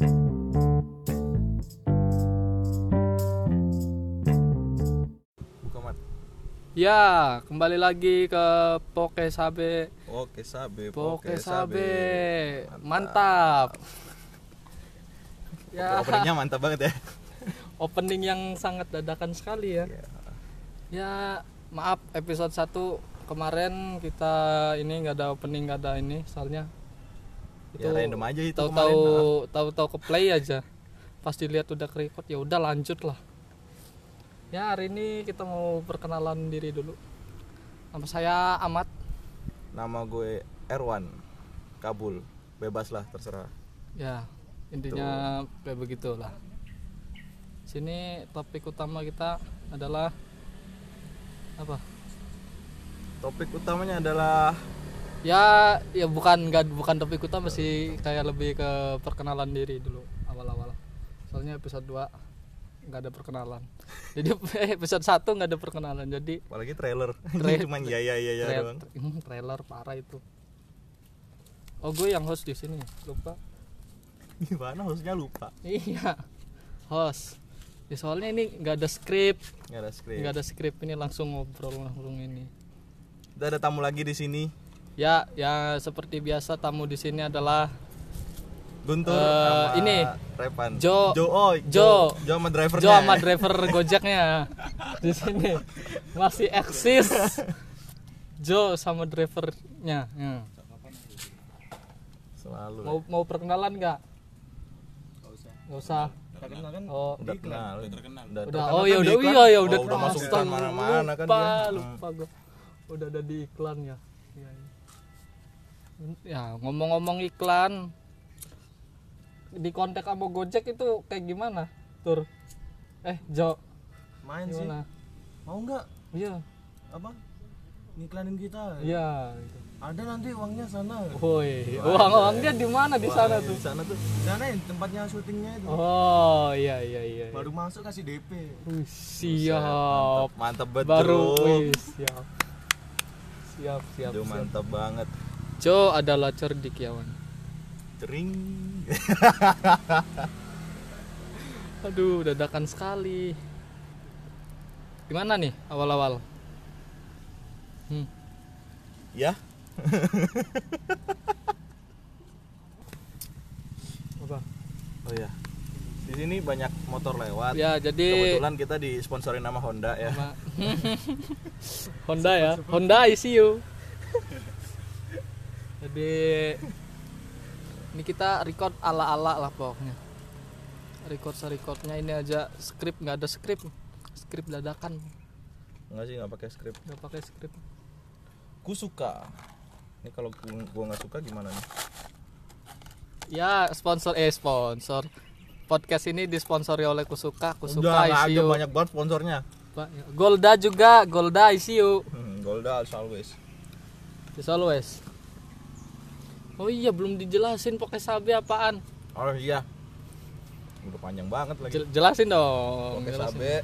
Buka mat. Ya, kembali lagi ke Poke Sabe. Oke sabe. Poke Sabe. Mantap. Ya, Openingnya mantap banget ya. opening yang sangat dadakan sekali ya. Iya. Ya, maaf episode 1 kemarin kita ini nggak ada opening, nggak ada ini soalnya Ya, random aja itu tahu-tahu tahu-tahu ke play aja. Pas dilihat udah ke record ya udah lanjut lah. Ya, hari ini kita mau perkenalan diri dulu. Nama saya Ahmad. Nama gue Erwan. Kabul. Bebas lah terserah. Ya, intinya kayak begitulah. Sini topik utama kita adalah apa? Topik utamanya adalah Ya, ya bukan nggak bukan topik utama sih, kayak lebih ke perkenalan diri dulu awal-awal. Soalnya episode 2 nggak ada perkenalan. Jadi eh, episode 1 nggak ada perkenalan. Jadi apalagi trailer. Tra- Cuman ya ya ya ya tra- doang. hmm, trailer parah itu. Oh, gue yang host di sini, lupa. Gimana harusnya lupa. Iya, host. Ya, soalnya ini nggak ada skrip, Nggak ada skrip. nggak ada skrip ini langsung ngobrol langsung ini. Kita ada tamu lagi di sini. Ya, ya seperti biasa tamu di sini adalah Guntur Eh, sama ini. Repan. Jo. Jo. Oh, Jo. Jo sama drivernya. Jo sama driver Gojeknya di sini masih eksis. Jo sama drivernya. Ya. Selalu. Mau mau perkenalan nggak? Nggak usah. Oh, udah kenal. Udah, udah. terkenal Oh kan ya di udah iya ya udah Oh, udah masuk Astaga, mana-mana kan lupa, dia. lupa gua. Udah ada di iklan ya. Ya, ngomong-ngomong iklan di kontak sama Gojek itu kayak gimana? Tur. Eh, Jo, main sih gimana? mau nggak Iya. apa ngiklanin kita Iya. ada nanti uangnya sana Woi, uang uangnya di mana di sana tuh? Di sana tuh. sana ya tempatnya syutingnya itu Oh, iya iya iya. iya. baru masuk kasih DP Wih, siap. Mantap betul. Baru wih, siap. Siap, siap. Jo siap. mantap banget. Jo adalah cerdik ya, Wan. Cering. Aduh, dadakan sekali. Gimana nih awal-awal? Hmm. ya. Apa? Oh ya. Di sini banyak motor lewat. Ya, jadi Kebetulan kita disponsorin sama Honda ya. Honda ya. Honda ICU. Jadi ini kita record ala-ala lah pokoknya. Record recordnya ini aja skrip nggak ada skrip. Skrip dadakan, Enggak sih, nggak pakai skrip. nggak pakai skrip. Ku suka. Ini kalau gua gua nggak suka gimana nih? Ya, sponsor eh sponsor. Podcast ini disponsori oleh Kusuka, Kusuka Udah nggak ada ICU. banyak banget sponsornya. Ya. Golda juga, Golda ICU. Hmm, Golda as always. As always. Oh iya, belum dijelasin pakai sabe apaan. Oh iya. Udah panjang banget lagi. Jel- jelasin dong. Jelasin. Sabe.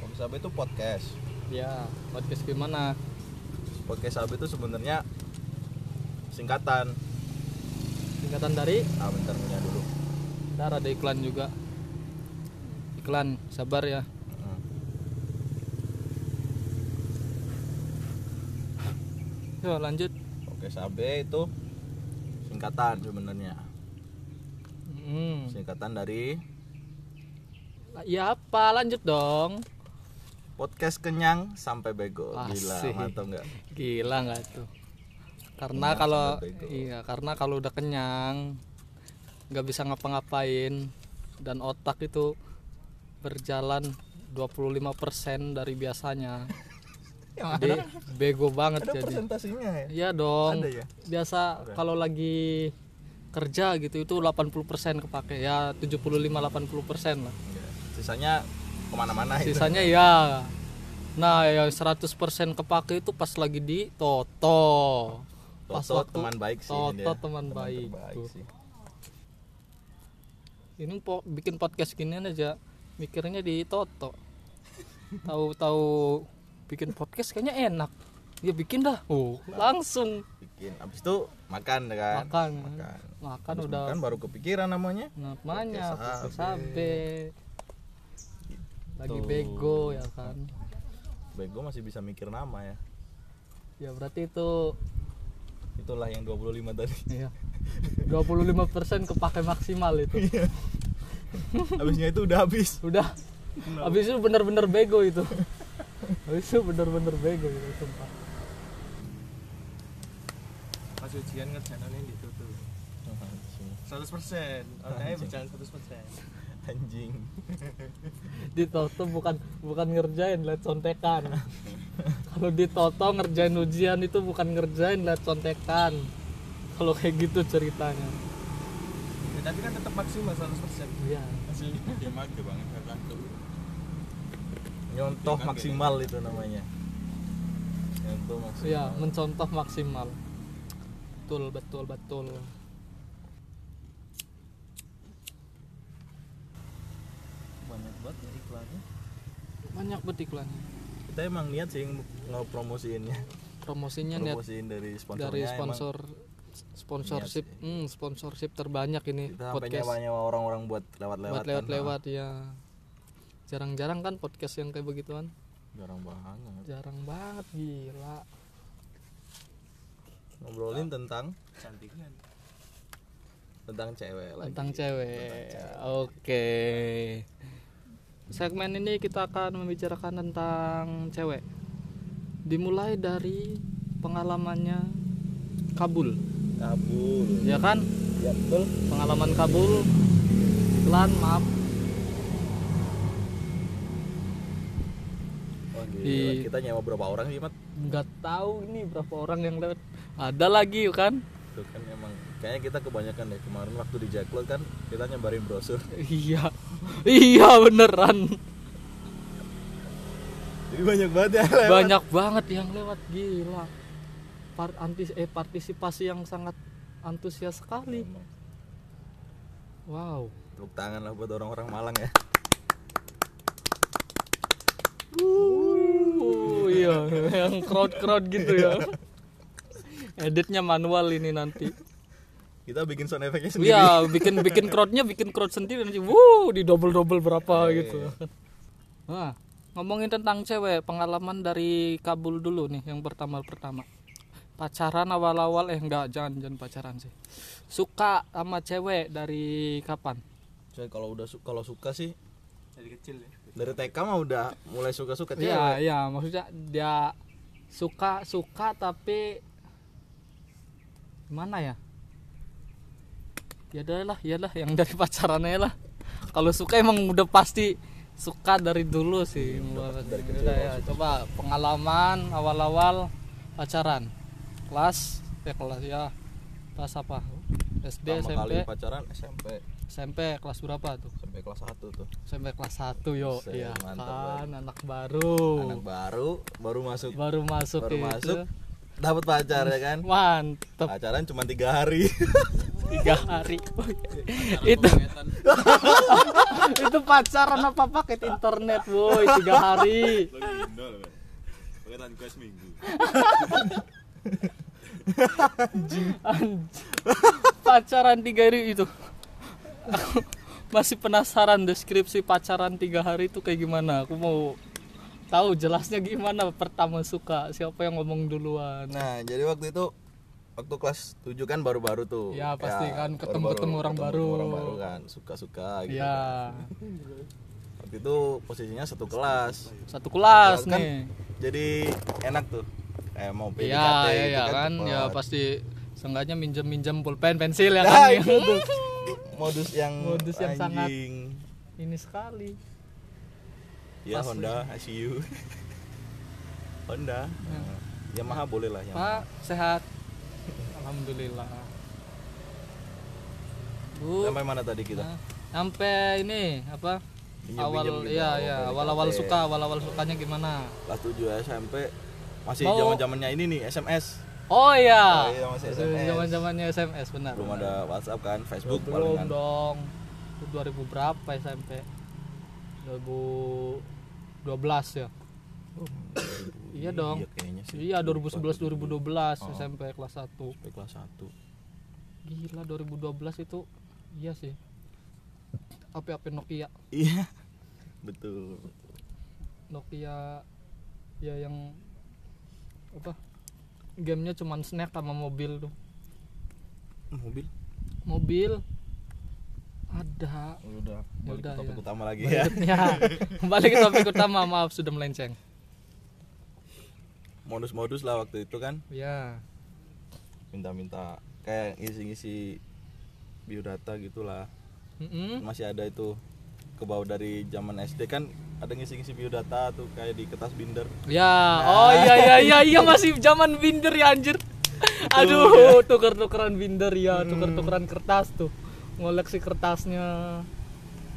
Oke Sabe itu podcast. Ya, podcast gimana? Podcast Sabe itu sebenarnya singkatan. Singkatan dari Ah bentar punya dulu. Ntar ada iklan juga. Iklan, sabar ya. Hmm. Yo, lanjut. Sabe itu singkatan sebenarnya. Hmm. Singkatan dari Ya apa? Lanjut dong. podcast kenyang sampai bego. Gila, Asik. mantap nggak? Gila nggak tuh? Karena Kenyang kalau iya, karena kalau udah kenyang nggak bisa ngapa-ngapain dan otak itu berjalan 25% dari biasanya. Jadi bego banget Ada jadi. presentasinya ya? Iya dong. Ada ya? Biasa kalau lagi kerja gitu itu 80% kepake ya 75 80% lah. Iya. Sisanya ke mana-mana itu. Sisanya ya. Nah, yang 100% kepake itu pas lagi di Toto. Pas Toto waktu teman baik sih Toto dia. teman baik. terbaik tuh. sih. Ini po, bikin podcast ginian aja mikirnya di Toto. Tahu-tahu bikin podcast kayaknya enak. Ya bikin dah. Oh, langsung. bikin habis itu makan ya kan makan makan makan udah makan baru kepikiran namanya namanya pakai sabe. sabe lagi bego ya kan bego masih bisa mikir nama ya ya berarti itu itulah yang 25 tadi Iya. 25% kepake maksimal itu. habisnya itu udah habis Udah. Habis itu bener-bener bego itu. Itu bener-bener bego itu sumpah. Pas ujian ngerjain ini ditutup 100% Otaknya berjalan 100% anjing Ditoto bukan bukan ngerjain liat contekan. Kalau ditoto ngerjain ujian itu bukan ngerjain liat contekan. Kalau kayak gitu ceritanya. ya, Tapi kan tetap maksimal 100% Iya. Hasilnya dia mage banget nyontoh maksimal itu namanya. Nyontoh maksimal. Iya, mencontoh maksimal. Betul, betul, betul. Banyak banget ya iklannya Banyak bet iklannya. kita emang niat sih ngepromosiinnya Promosinya promosiin dari sponsornya dari emang. sponsor sponsorship. Hmm, sponsorship terbanyak ini kita sampai podcast. nyewa nyewa orang-orang buat lewat-lewat buat kan. lewat-lewat ya jarang-jarang kan podcast yang kayak begituan. Jarang banget. Jarang banget gila. Ngobrolin tentang? Cantikan tentang cewek lagi. Tentang cewek. Oke. Segmen ini kita akan membicarakan tentang cewek. Dimulai dari pengalamannya kabul. Kabul. Ya kan? Ya betul. Pengalaman kabul. Klan maaf oh, gila. Di- kita nyewa berapa orang sih mat? Nggak tahu ini berapa orang yang lewat. Ada lagi kan? Itu kan emang kayaknya kita kebanyakan deh. Kemarin waktu di kan kita nyebarin brosur. Iya. Iya beneran. Jadi banyak banget ya lewat. banyak banget yang lewat gila. Par antis eh partisipasi yang sangat antusias sekali. Emang. wow. Tepuk tangan lah buat orang-orang Malang ya. Uh, iya yang crowd crowd gitu ya editnya manual ini nanti kita bikin sound effectnya sendiri Iya, bikin bikin crowdnya bikin crowd sendiri nanti, wuh, di double double berapa Iya, gitu. Nah, ngomongin tentang cewek, pengalaman dari Kabul dulu nih, yang pertama pertama. Pacaran awal-awal, eh enggak, jangan jangan pacaran sih. Suka sama cewek dari kapan? Coy, kalau udah su- kalau suka sih Dari kecil ya dari TK mah udah mulai suka-suka cewek Iya, iya, maksudnya dia suka suka tapi gimana ya? Ya udah lah, ya lah yang dari pacarannya lah. Kalau suka emang udah pasti suka dari dulu sih. dari kecil Udah ya, coba pengalaman awal-awal pacaran. Kelas, ya kelas ya. Kelas apa? SD, pertama kali SMP, pacaran SMP SMP kelas berapa tuh? sampai kelas 1 tuh. SMP kelas 1 yo. Iya mantap, kan, anak baru. anak baru baru masuk. Baru masuk baru itu. masuk dapat pacar ya kan? Mantep. Pacaran cuma tiga hari. Tiga hari. Itu itu pacaran apa paket internet woi? Tiga hari. Paketan gue seminggu Anjing. pacaran tiga hari itu Aku masih penasaran deskripsi pacaran tiga hari itu kayak gimana. Aku mau tahu jelasnya gimana pertama suka siapa yang ngomong duluan. Nah jadi waktu itu waktu kelas 7 kan baru-baru tuh. Ya, pasti kan, baru-baru, ketemu-ketemu orang ketemu baru. orang baru kan suka-suka gitu ya waktu itu posisinya satu kelas. Satu kelas Kan nih. jadi enak tuh kayak mau PDKT Iya, iya, gitu iya kan, kan, ya pasti seenggaknya minjem-minjem pulpen pensil ya Nah, kan. itu tuh modus yang Modus yang sangat- anjing. Ini sekali. ya Pas- Honda ICU Honda Nah, Yamaha boleh lah Yamaha. Pak, sehat. Alhamdulillah. Bu, sampai mana tadi kita nah, sampai ini apa? Minjem-minjem awal gitu, iya iya, awal-awal suka, awal-awal sukanya gimana? kelas 7 SMP masih zaman zamannya ini nih SMS Oh iya. Oh iya, masih SMS. Zaman-zamannya SMS benar. belum benar. ada WhatsApp kan Facebook belum palingan. dong itu 2000 berapa SMP 2012 ya Iya dong. Iya kayaknya sih. Iya 2011 2012 Oh. SMP kelas 1. Sampai kelas 1. Gila 2012 itu iya sih. HP-HP Nokia. Iya. Betul. Nokia ya yang apa? Gamenya cuman snack sama mobil tuh. Mobil. Mobil ada Udah. Ya Balik udah, ke topik ya. utama lagi ya. berikutnya. Kembali ke topik utama, maaf sudah melenceng. Modus-modus lah waktu itu kan. Ya. Minta-minta kayak ngisi-ngisi biodata gitulah. Mm-mm. Masih ada itu ke bawah dari zaman SD kan ada ngisi-ngisi biodata tuh kayak di kertas binder. Ya, oh iya iya iya iya masih zaman binder ya anjir. Aduh, tuker-tukeran binder ya, tuker-tukeran kertas tuh. Ngoleksi kertasnya.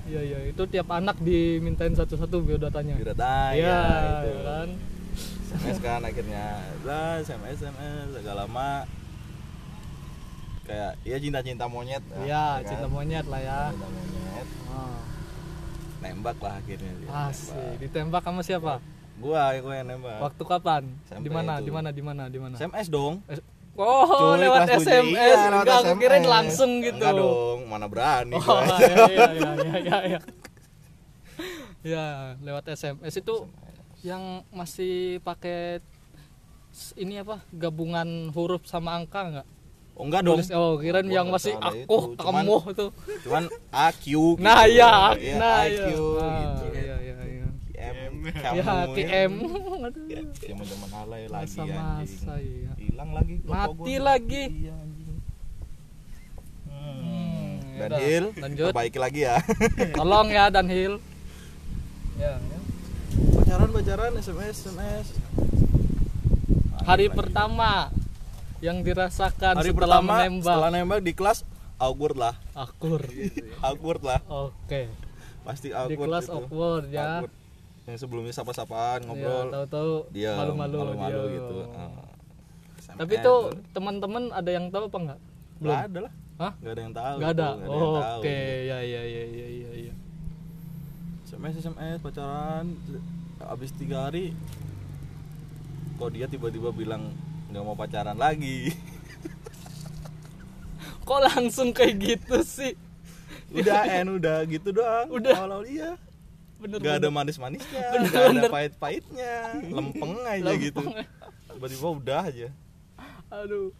Iya iya, itu tiap anak dimintain satu-satu biodatanya. Biodata Iya, ya, itu. ya kan. SMS kan akhirnya lah SMS SMS agak lama kayak ya cinta-cinta monyet Iya, kan? cinta monyet lah ya. cinta monyet Ah, nembak lah akhirnya dia Asik, ditembak sama siapa? gua gua yang nembak Waktu kapan? Di mana? Di mana? Di mana? Di mana? SMS dong Eh, Oh, Cuy, lewat. SMS. Iya, lewat Enggak, aku kirain SMS. langsung gitu. Enggak dong mana berani Oh, iya iya iya iya iya. iya. Ya, lewat SMS itu yang masih pakai s- ini apa? Gabungan huruf sama angka enggak? Oh enggak dong Tulis oh, kirain yang masih aku, itu. Cuman- kamu itu. cuman AQ gitu. Nah, iya, Iya, nah, iya. Ah, gitu Iya, iya, iya. M Ya, TM. Aduh. zaman zaman alay lagi Masa-masa anjing iya. hilang lagi Mati gua. lagi. iya anjing Hmm, dan yaudah, Hil lanjut. perbaiki lagi ya Tolong ya Danhil. Ya, ya. pacaran pacaran SMS SMS Hari pertama yang dirasakan hari setelah pertama menembak. setelah nembak di kelas awkward lah Akur. awkward lah Oke. pasti Di awkward kelas itu. awkward ya. Awkward. yang sebelumnya sapa-sapaan Ya, ngobrol tahu-tahu dia malu-malu malu-malu dia. gitu Ah. Tapi tuh teman-teman ada yang tahu apa enggak? Belum. Ada lah Hah? nggak ada yang tahu Enggak ada. nggak ada tahu. Oke, ya ya ya ya ya ya. SMS SMS pacaran abis tiga hari kok dia tiba-tiba bilang nggak mau pacaran lagi Kok langsung kayak gitu sih? udah en udah gitu doang Udah. awal iya Bener nggak ada manis-manisnya nggak ada pahit-pahitnya lempeng aja gitu tiba-tiba udah aja Aduh,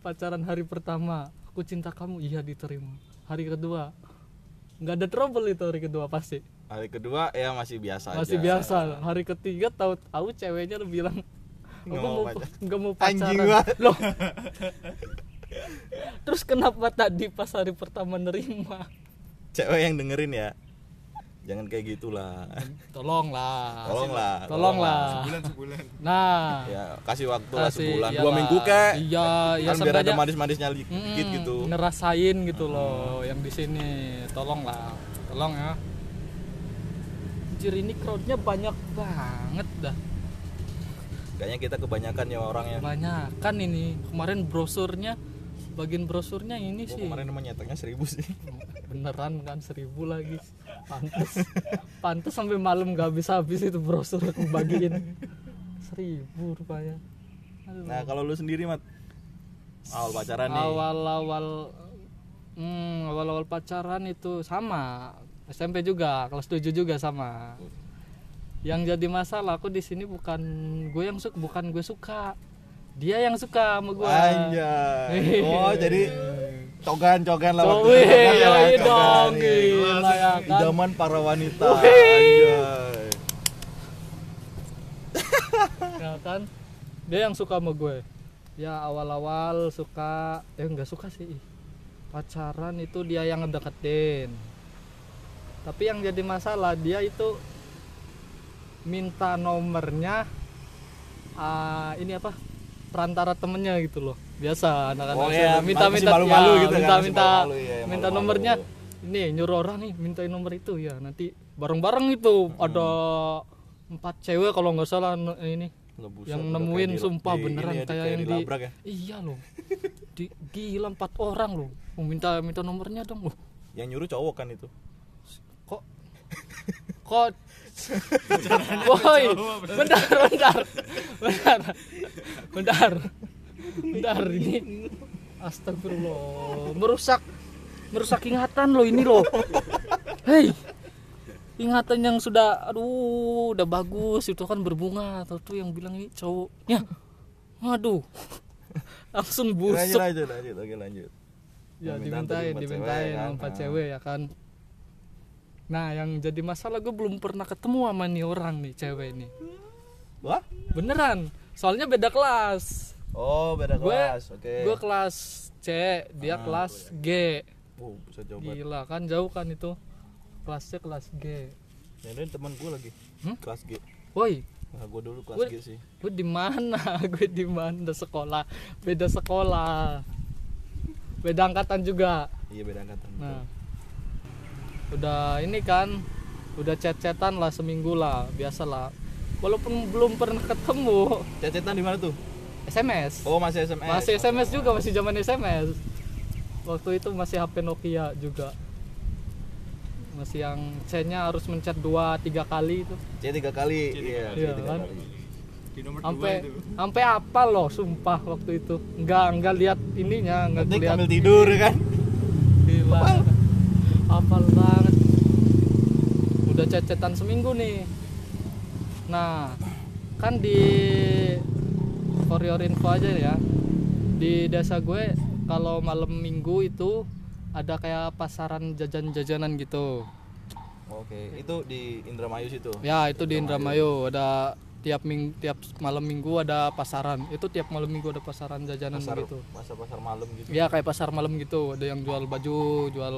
pacaran hari pertama, aku cinta kamu, iya diterima. Hari kedua, nggak ada trouble itu hari kedua pasti. hari kedua ya masih biasa Masih aja. biasa. Hari ketiga tahu tahu ceweknya udah bilang Nggak aku mau mau pacar." nggak mau pacaran. Anjing. Loh. Terus kenapa tadi pas hari pertama nerima? cewek yang dengerin ya jangan kayak gitulah Tolonglah. tolonglah Tolonglah. Sebulan sebulan. Nah, ya kasih waktu lah sebulan iyalah. dua minggu kek Iya, ya kan biar ada manis-manisnya li- Mm, dikit gitu ngerasain gitu loh yang di sini tolonglah tolong ya Anjir ini crowdnya banyak banget dah kayaknya kita kebanyakan ya orangnya banyak kan ini. Kemarin brosurnya bagian brosurnya ini Gua sih. kemarin emang nyetaknya seribu sih. Beneran kan seribu lagi. Pantes. Pantes sampai malam gak habis habis itu brosur aku bagiin. Seribu rupanya. Aduh. nah kalau lu sendiri mat? Awal pacaran nih. Awal-awal hmm, awal-awal pacaran itu sama. SMP juga kelas 7 juga sama yang jadi masalah aku di sini bukan gue yang suka bukan gue suka. Dia yang suka sama gue anjay. Oh jadi cogan-cogan lah Oh, waktu wih, itu. Cogan ya, cogan dong, gila ya kan. idaman para wanita ya kan? Dia yang suka sama gue. Ya awal-awal suka. Eh nggak suka sih. Pacaran itu dia yang ngedeketin. Tapi yang jadi masalah dia itu minta nomornya ah, ini apa perantara temennya gitu loh. Biasa anak-anak Oh, iya, minta masih minta malu-malu ya, gitu kan, minta masih minta malu-malu, iya, minta malu-malu. nomornya ini nyuruh orang nih mintain nomor itu ya. Nanti bareng-bareng itu ada empat cewek kalau nggak salah ini Lah, buset, yang nemuin kayak sumpah di- beneran ya, kayak yang di ya. iya loh. Di gila empat orang loh. Mau minta minta nomornya dong loh. Yang nyuruh cowok kan itu? Kok kok woi bentar bentar. Bentar. Bentar. Bentar ini astagfirullah. Merusak merusak ingatan lo ini lo hei ingatan yang sudah aduh udah bagus. Itu kan berbunga. Atau tuh yang bilang ini cowoknya. Waduh langsung lanjut busuk. Lanjut lanjut oke lanjut. Ya dimintain dimintain kan? empat Ah. cewek ya kan nah yang jadi masalah gue belum pernah ketemu sama nih orang nih cewek ini wah? Beneran soalnya beda kelas. Oh beda gue kelas oke. gue kelas C dia Ah, kelas G. Oh bisa jauh banget. Gila kan jauh kan itu. Kelas C kelas G. Yang lain teman gue lagi. Hmm? kelas G. Woi. Nah gue dulu kelas Gue- G sih. gue di mana? Gue di mana? Sekolah. Beda sekolah. Beda angkatan juga. Iya beda angkatan Nah, udah ini kan, udah chat-chatan lah seminggu lah, biasa lah. Walaupun belum pernah ketemu, cacetan di mana tuh SMS. oh masih SMS Masih SMS juga, masih zaman SMS. Waktu itu masih HP Nokia juga. Masih yang C-nya harus mencet 2 3 kali itu. C tiga kali iya C Iya, tiga kan? kali Di nomor Sampai dua sampai apa loh, sumpah waktu itu. Enggak enggak lihat ininya, enggak Nanti lihat tidur kan Gila. Apal banget. Udah cecetan seminggu nih. Nah, kan di for your info aja ya. Di desa gue kalau malam minggu itu ada kayak pasaran jajan-jajanan gitu. oke itu di Indramayu situ Ya, itu di Indramayu ada tiap ming tiap malam minggu ada pasaran. Itu tiap malam minggu ada pasaran jajanan pasar gitu. pasar pasar malam gitu Ya kayak pasar malam gitu, ada yang jual baju, jual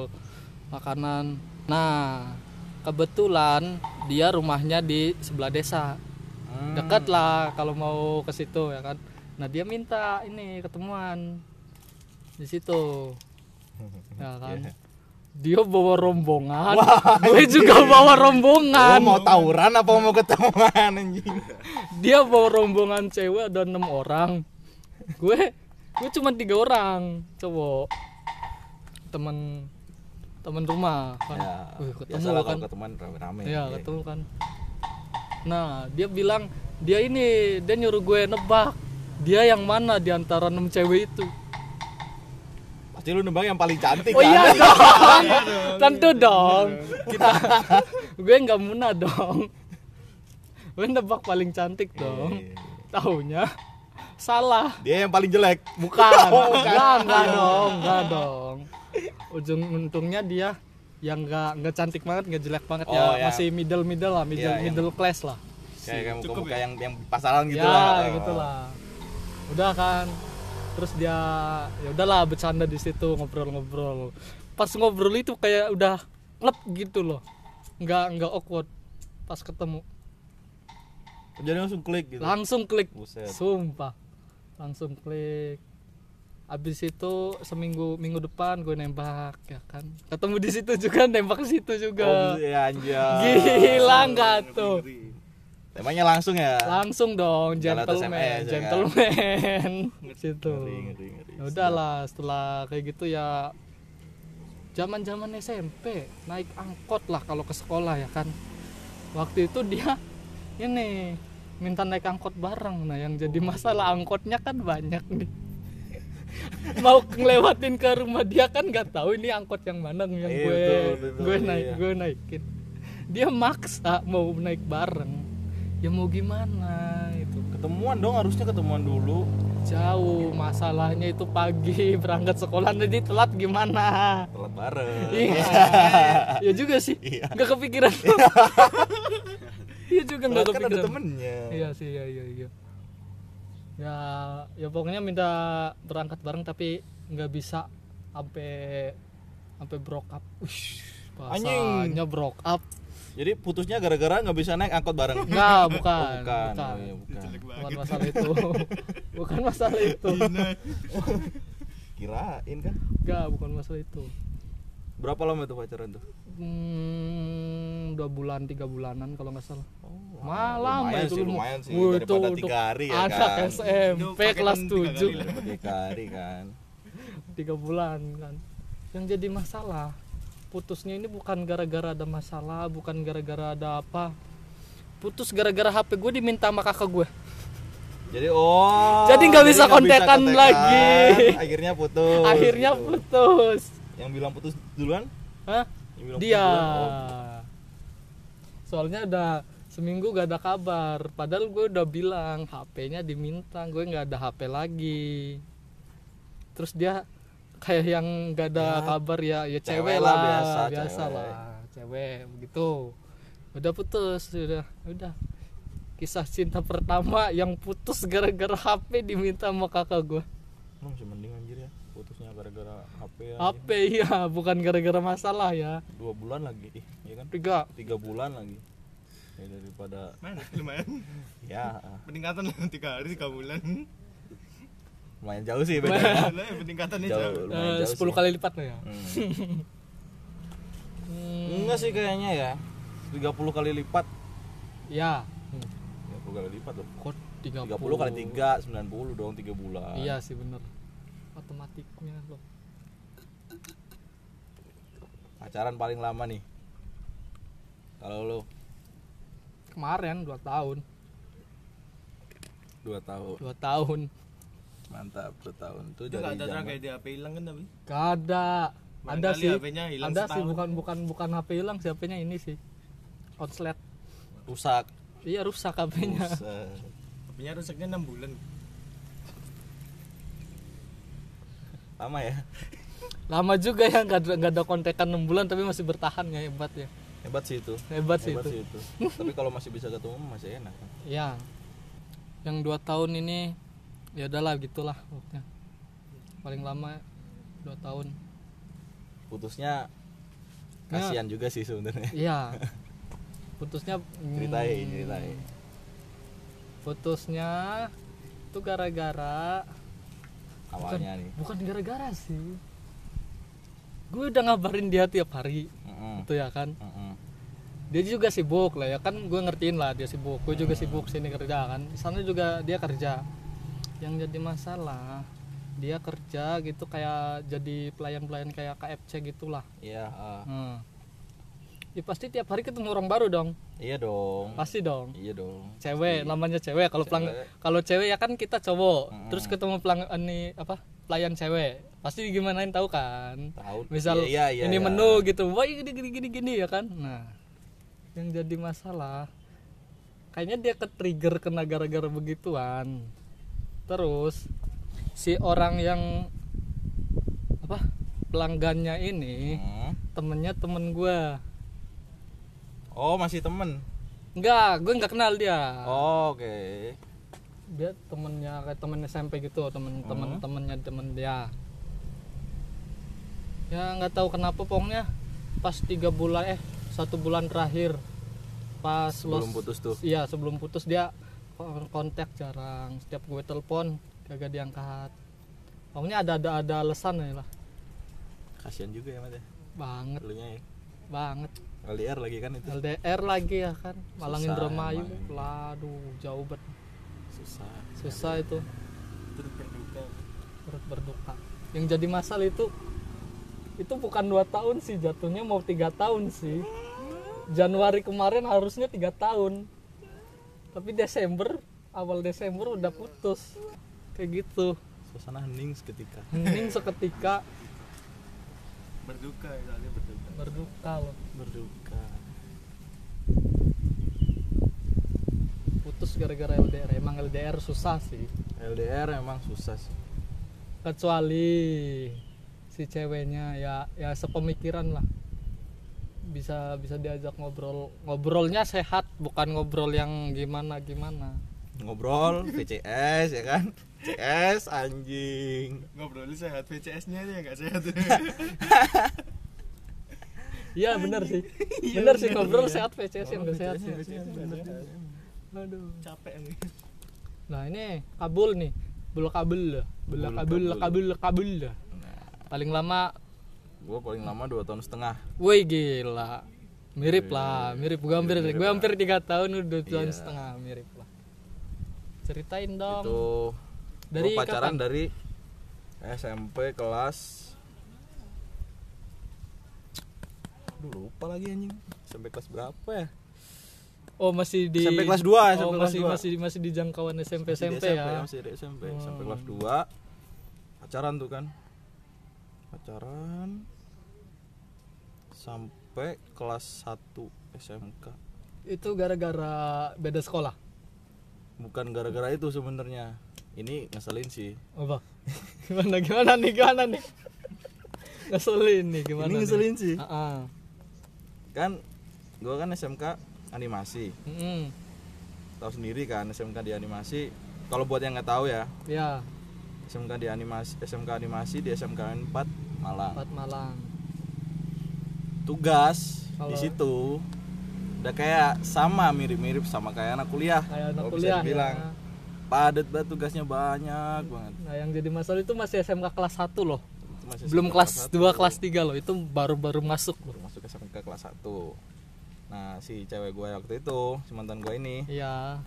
makanan. Nah, kebetulan dia rumahnya di sebelah desa. Hmm. Dekat lah kalau mau ke situ ya kan. Nah, dia minta ini ketemuan di situ. Ya kan. Iya. Dia bawa rombongan, gue juga bawa Lo rombongan. mau tawuran apa mau ketemuan anjing Dia bawa rombongan cewek ada enam orang. Gue gue cuma tiga orang cowok. Temen temen rumah kan. ya Wih, ketemu biasalah kan. ketemuan rame-rame Iya ketemu kan. Nah dia bilang dia ini dia nyuruh gue nebak dia yang mana di antara enam cewek itu. pasti lu nembang yang paling cantik Oh kan iya dong, tentu dong. Kita gue nggak muna dong. Gue nebak paling cantik dong. Iya. Taunya salah. dia yang paling jelek Bukan, Oh, bukan. enggak, enggak dong, enggak dong. Ujung untungnya dia yang enggak enggak cantik banget, enggak jelek banget Oh, ya, ya. masih middle middle lah, middle Iya, yang- middle class lah. kayak kayak Cukup muka ya? yang yang pasaran gitu ya, lah gitu lah. Udah kan. Terus dia ya udahlah bercanda di situ ngobrol-ngobrol. Pas ngobrol itu kayak udah klep gitu loh. Enggak enggak awkward pas ketemu. jadi langsung klik gitu Langsung klik. Buset. Sumpah. Langsung klik. Abis itu seminggu minggu depan gue nembak ya kan. Ketemu di situ juga nembak ke situ oh juga. iya anjay Gila enggak tuh? temanya langsung ya Langsung dong Nggak gentleman, ya kan? gentleman. Situ. Ya udahlah setelah kayak gitu ya zaman-zaman SMP naik angkot lah kalau ke sekolah ya kan. Waktu itu dia ini minta naik angkot bareng. Nah, yang jadi masalah angkotnya kan banyak nih. Mau ngelewatin ke rumah dia kan nggak tahu ini angkot yang mana yang Iya, gue betul, betul, gue naik iya. gue naikin. Dia maksa mau naik bareng. Ya mau gimana itu? Ketemuan dong harusnya ketemuan dulu. Jauh masalahnya itu pagi berangkat sekolah jadi telat gimana? Telat bareng. Iya. Ya juga sih Iya. nggak kepikiran. Iya. Juga nggak kan ada kepikiran. temennya. Iya sih iya iya iya ya ya pokoknya minta berangkat bareng tapi nggak bisa sampai sampai broke up. Ush, Anjing. bahasanya broke up. Jadi putusnya gara-gara nggak bisa naik angkot bareng? Nggak Oh, bukan. bukan. Bukan Oh, iya, bukan. Bukan masalah itu. Bukan masalah itu. Kirain kan? Nggak bukan masalah itu. Berapa lama tuh pacaran tuh Hmm, dua bulan tiga bulanan kalau nggak salah. oh, Malam lumayan itu sih lu- lumayan sih itu daripada untuk tiga hari ya anak kan Itu SMP kelas tiga 7 kali lah. tiga hari kan tiga bulan kan. Yang jadi masalah putusnya ini bukan gara-gara ada masalah bukan gara-gara ada apa putus gara-gara HP gue diminta sama kakak gue Jadi oh. Jadi nggak bisa kontekan kontekan. lagi. Akhirnya putus. akhirnya Gitu. putus Yang bilang putus duluan? Hah? Dia? Oh, soalnya udah seminggu gak ada kabar. Padahal gue udah bilang HP-nya diminta gue nggak ada HP lagi. Terus dia kayak yang gak ada Ya, kabar ya ya cewek, cewek lah biasa, biasa cewek. lah. Cewek begitu. Udah putus udah udah. Kisah cinta pertama yang putus gara-gara HP diminta sama kakak gue Lu masih mending anjir ya. Putusnya gara-gara HP ya. HP ya bukan gara-gara masalah ya Dua bulan lagi. Ih, ya kan? tiga Tiga bulan lagi. Ya daripada Mana lumayan. ya Peningkatan lah tiga hari tiga bulan. lumayan jauh sih bedanya. Peningkatannya jauh, jauh. Eh, jauh 10 sih. kali lipat lah ya Hmm. Hmm, Enggak sih kayaknya ya. 30 kali lipat. ya Hmm. 30 kali lipat loh. kok 30, 30 kali 3 90 dong 3 bulan. iya sih bener matematiknya loh Pacaran paling lama nih. Kalau lo kemarin 2 tahun 2 tahun. 2 tahun Mantap, 2 tahun. Itu nggak dari ada zaman kayak di HP hilang kan tapi. gak ada ada sih HP-nya hilang ada sih bukan bukan bukan HP hilang sih HP-nya ini sih konslet rusak. iya rusak HP-nya. HP-nya rusaknya 6 bulan. Lama ya. Lama juga ya nggak ada nggak ada kontekan 6 bulan tapi masih bertahan ya hebat ya Hebat sih itu. hebat sih Hebat itu sih itu. Tapi kalau masih bisa ketemu masih enak. ya yang dua tahun ini ya udahlah gitulah pokoknya paling lama dua tahun Putusnya Ya. kasihan juga sih sebenarnya. iya putusnya Ceritain, hmm, ceritain. putusnya itu gara-gara Awalnya nih. bukan gara-gara sih gue udah ngabarin dia tiap hari Mm-mm. itu ya kan Mm-mm. dia juga sibuk lah ya kan gue ngertiin lah dia sibuk gue juga sibuk sini kerja kan di sana juga dia kerja yang jadi masalah dia kerja gitu kayak jadi pelayan-pelayan kayak KFC gitulah Iya, ah. hmm. ya pasti tiap hari ketemu orang baru dong iya dong. pasti dong Iya dong. cewek namanya cewek kalau pelang kalau cewek ya kan kita cowok Mm-mm. terus ketemu pelang ini apa pelayan cewek pasti gimanain tahu kan Tahu. misal Iya, iya, ini iya. menu gitu wah gini gini gini gini ya kan nah yang jadi masalah kayaknya dia ke trigger kena gara-gara begituan terus si orang yang apa pelanggannya ini Hmm. temennya temen gua Oh, masih temen. enggak gue nggak kenal dia Oh, Oke. Dia temennya kayak temen SMP gitu temen temen Hmm. temennya temen dia ya nggak tahu kenapa pokoknya pas tiga bulan eh satu bulan terakhir pas Sebelum los- putus tuh. iya sebelum putus dia kon- kontak jarang setiap gue telepon kagak diangkat pokoknya ada ada ada alasan ya lah Kasihan juga ya, ya. banget Elunya ya. banget LDR lagi kan itu. LDR lagi ya kan Malang Susah Indramayu laduh jauh banget Susah. susah itu Turut berduka. turut berduka yang jadi masalah itu itu bukan dua tahun sih jatuhnya mau tiga tahun sih Januari kemarin harusnya tiga tahun tapi Desember awal Desember udah putus kayak gitu Suasana hening seketika. hening seketika Berduka ya, berduka. berduka loh Berduka. Putus gara-gara LDR emang LDR susah sih. LDR emang susah sih. kecuali si ceweknya ya ya sepemikiran lah. Bisa bisa diajak ngobrol. Ngobrolnya sehat bukan ngobrol yang gimana gimana. Ngobrol VCS ya kan? CS anjing. Ngobrolnya sehat, VCS-nya aja nggak sehat. iya bener sih. Bener sih ngobrol sehat VCS yang gak sehat sih aduh Capek nih. nah ini kabul nih bulu kabel bulu Kabul, kabel kabul. kabel kabel Nah, paling lama gue paling lama dua tahun setengah. woi gila mirip lah mirip gue hampir Mirip gue lah. hampir tiga tahun udah dua tahun Iya. setengah mirip lah ceritain dong Itu Dari dari pacaran kapan? dari SMP kelas Aduh, lupa lagi anjing sampai kelas berapa ya Oh masih di SMP kelas 2, oh, SMP kelas masih 2. masih masih di jangkauan SMP di SMP, ya. masih di SMP Hmm. sampai kelas 2 pacaran tuh kan pacaran sampai kelas 1 SMK Itu gara-gara beda sekolah. bukan gara-gara itu sebenarnya ini ngeselin sih Apa? gimana gimana nih gimana nih? Ngeselin nih gimana? ini nih? ngeselin sih Ah, ah. kan gua kan SMK animasi Mm-mm. tahu sendiri kan SMK di animasi kalau buat yang nggak tahu ya Ya, SMK di animasi SMK animasi di SMK 4 Malang Empat Malang. tugas di situ udah kayak sama mirip-mirip sama kayak anak kuliah Kayak anak kalau bisa kuliah dibilang ya. padat banget tugasnya banyak banget Nah, yang jadi masalah itu masih SMK kelas 1 loh. Masih Belum kelas satu. 2, kelas 3 loh. Itu baru-baru masuk loh. baru masuk SMK kelas 1 nah si cewek gue waktu itu si mantan gue ini Iya.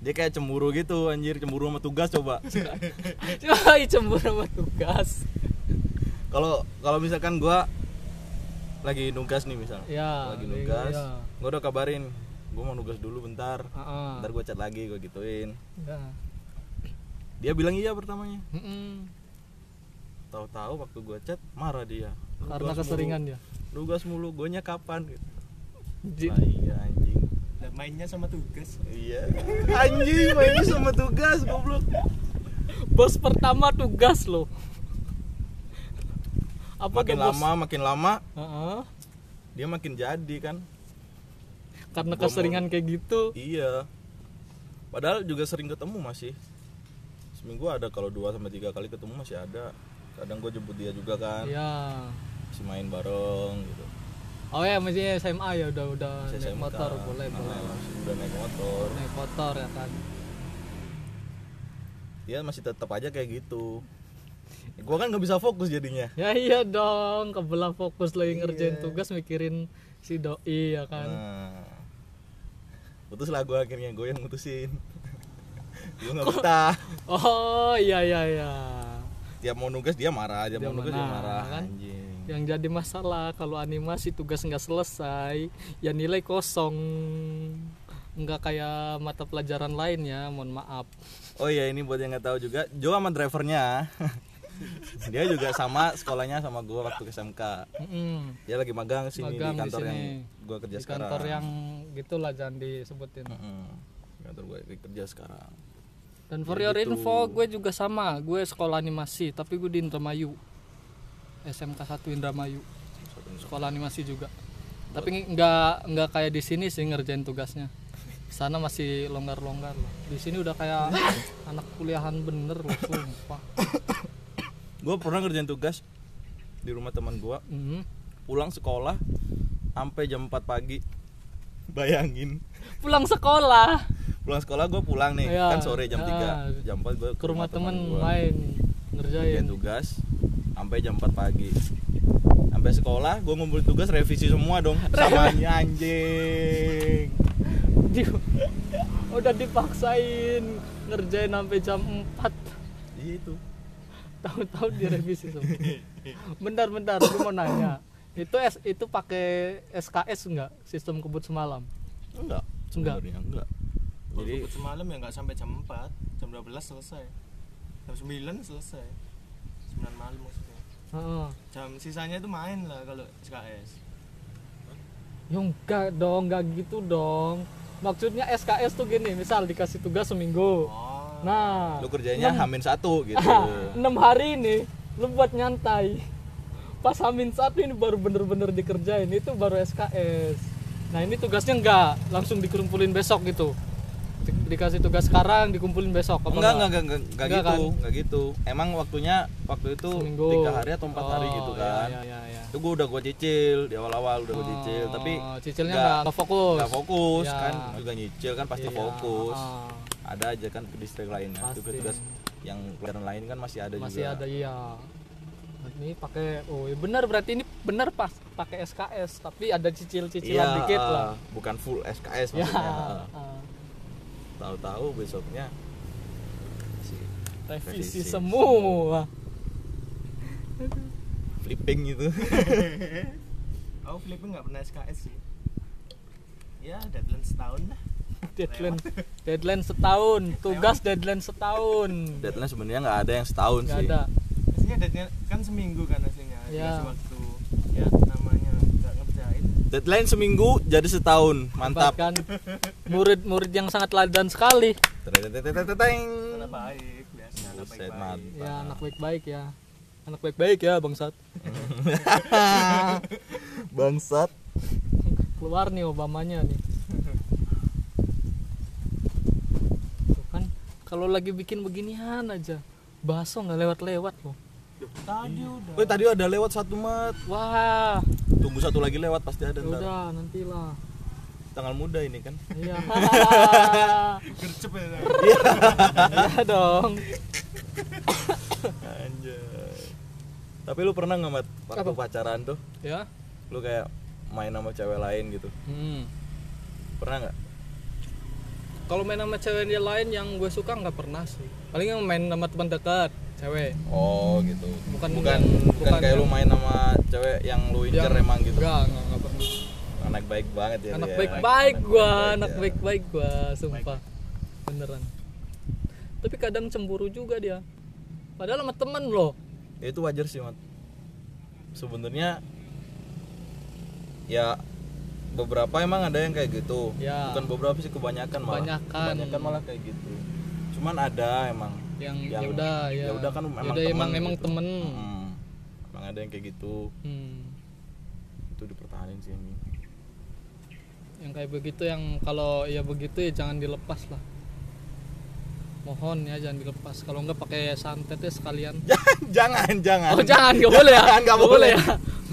dia kayak cemburu gitu anjir cemburu sama tugas coba Cuma cemburu sama tugas. kalau kalau misalkan gue lagi nugas nih misal Ya, lagi iya, nugas iya. gue udah kabarin gue mau nugas dulu bentar Heeh. ntar gue chat lagi gue gituin Ya. dia bilang iya pertamanya Mm-mm. tahu-tahu waktu gue chat marah dia Karena keseringan mulu. ya. nugas mulu gue nya kapan gitu iya anjing Lah mainnya sama tugas. iya anjing mainnya sama tugas goblok Bos pertama tugas loh. Apa makin bos? lama makin lama Heeh. dia makin jadi kan Karena Gua keseringan kayak gitu. iya padahal juga sering ketemu masih seminggu ada kalau dua sampai tiga kali ketemu masih ada kadang gue jemput dia juga kan Iya. masih main bareng gitu Oh ya, masih SMA ya udah udah naik motor boleh Nah, boleh. udah naik motor Naik motor ya kan. dia masih tetap aja kayak gitu gue kan nggak bisa fokus jadinya Ya iya dong, kebelah fokus lagi ngerjain Iya. tugas mikirin si doi ya kan. nah, putus lah gue akhirnya gue yang mutusin gue nggak betah Oh iya iya iya. tiap mau nugas dia marah tiap Dia mau nugas dia marah kan? anjing Yang jadi masalah kalau animasi tugas nggak selesai, ya nilai kosong. Nggak kayak mata pelajaran lain ya, mohon maaf. oh iya ini buat yang nggak tahu juga Jo sama drivernya dia juga sama sekolahnya sama gue waktu ke SMK Mm-mm. dia lagi magang sini Magang di di kantor sini. yang gue kerja Di sekarang kantor yang gitulah jangan disebutin. Mm-mm. kantor gue kerja sekarang Dan for Ya your gitu. info, gue juga sama. Gue sekolah animasi, tapi gue di Indramayu. SMK 1 Indramayu. Sekolah animasi juga. Tapi nggak nggak kayak di sini sih ngerjain tugasnya. Sana masih longgar-longgar lah. Di sini udah kayak anak kuliahan bener loh, sumpah. gue pernah ngerjain tugas di rumah teman gue Mhm. pulang sekolah sampai jam 4 pagi bayangin Pulang sekolah pulang sekolah gue pulang nih Iya. kan sore jam Ah. 3 jam 4 gue ke rumah temen gua. main ngerjain ngerjain. tugas sampai jam 4 pagi. Sampai sekolah gue ngumpulin tugas revisi semua dong. Sama anjing. Udah dipaksain ngerjain sampai jam 4 Iya itu. Tahu-tahu direvisi semua. Bentar-bentar gue mau nanya. Itu S, itu pakai SKS enggak sistem kebut semalam? Enggak. Enggak. sebenarnya enggak. Jadi jadi semalam ya nggak sampai jam 4 jam 12 selesai. Jam 9 selesai. 9 malam Heeh. jam sisanya itu main lah kalau SKS ya enggak dong enggak gitu dong. Maksudnya SKS tuh gini misal dikasih tugas seminggu. Oh. Nah lu kerjanya enam- hamin satu gitu. enam hari ini lu buat nyantai. Pas hamin satu ini baru bener-bener dikerjain itu baru SKS nah ini tugasnya enggak langsung dikumpulin besok gitu dikasih tugas sekarang dikumpulin besok apa enggak enggak? enggak enggak, enggak Enggak gitu kan? enggak gitu. Emang waktunya waktu itu Seminggu. tiga hari atau empat hari Oh, gitu iya, kan. iya, iya, iya. itu gue udah gue cicil di awal-awal udah gue cicil Oh, tapi cicilnya nggak- fokus. nggak fokus Ya. kan juga nyicil kan pasti Iya, fokus. Ah, ada aja kan ke distrik lainnya tugas-tugas yang pelajaran lain kan masih ada masih juga. ada iya. Ini pakai oh iya benar berarti ini benar pas pakai SKS tapi ada cicil-cicilan Iya, dikit ah, lah. bukan full SKS ya maksudnya. Ah. Tahu-tahu besoknya si revisi Revisi. semua. flipping gitu aku flipnya nggak pernah SKS sih. Ya deadline setahun lah deadline deadline setahun. Tugas deadline setahun. Deadline sebenarnya nggak ada yang setahun nggak sih. ada. Aslinya deadline kan seminggu kan aslinya Ya. waktu. Ya Deadline seminggu jadi setahun. Mantap. kan murid-murid yang sangat ladan sekali. Anak baik anak baik ya anak baik-baik ya. Anak baik-baik ya bangsat. Bangsat. keluar nih Obamanya nih. Tuh kan kalau lagi bikin beginian aja baso nggak lewat-lewat loh tadi udah Woi tadi ada lewat satu mat. wah Tunggu satu lagi lewat pasti ada ya ntar. udah nantilah Tanggal muda ini kan. iya gercep ya iya dong Anjay. Tapi lu pernah nggak mat waktu Apa? pacaran tuh? ya Lu kayak main sama cewek lain gitu. hmm. Pernah nggak? kalau main sama cewek yang lain yang gue suka nggak pernah sih paling yang main sama teman dekat cewek Oh gitu. Bukan- bukan bukan- kayak yang- lu main sama cewek yang lu incer Yang- emang gitu. enggak enggak, enggak pernah Anak baik banget ya. anak ya. baik-baik gua baik anak ya. baik-baik gua sumpah beneran tapi kadang cemburu juga dia padahal sama temen loh Ya, itu wajar sih mat. Sebenarnya ya beberapa emang ada yang kayak gitu. Ya. Bukan beberapa sih kebanyakan malah. Kebanyakan. Kebanyakan malah kayak gitu. Cuman ada emang yang, Yang- ya udah ya ya udah kan emang Yaudah, emang temen emang gitu. temen Hmm. Emang ada yang kayak gitu. Hmm. Itu dipertahanin sih ini. yang kayak begitu yang kalau ya begitu ya jangan dilepas lah mohon ya jangan dilepas kalau enggak pakai santet ya sekalian jangan, jangan. oh jangan nggak boleh ya Nggak boleh. ya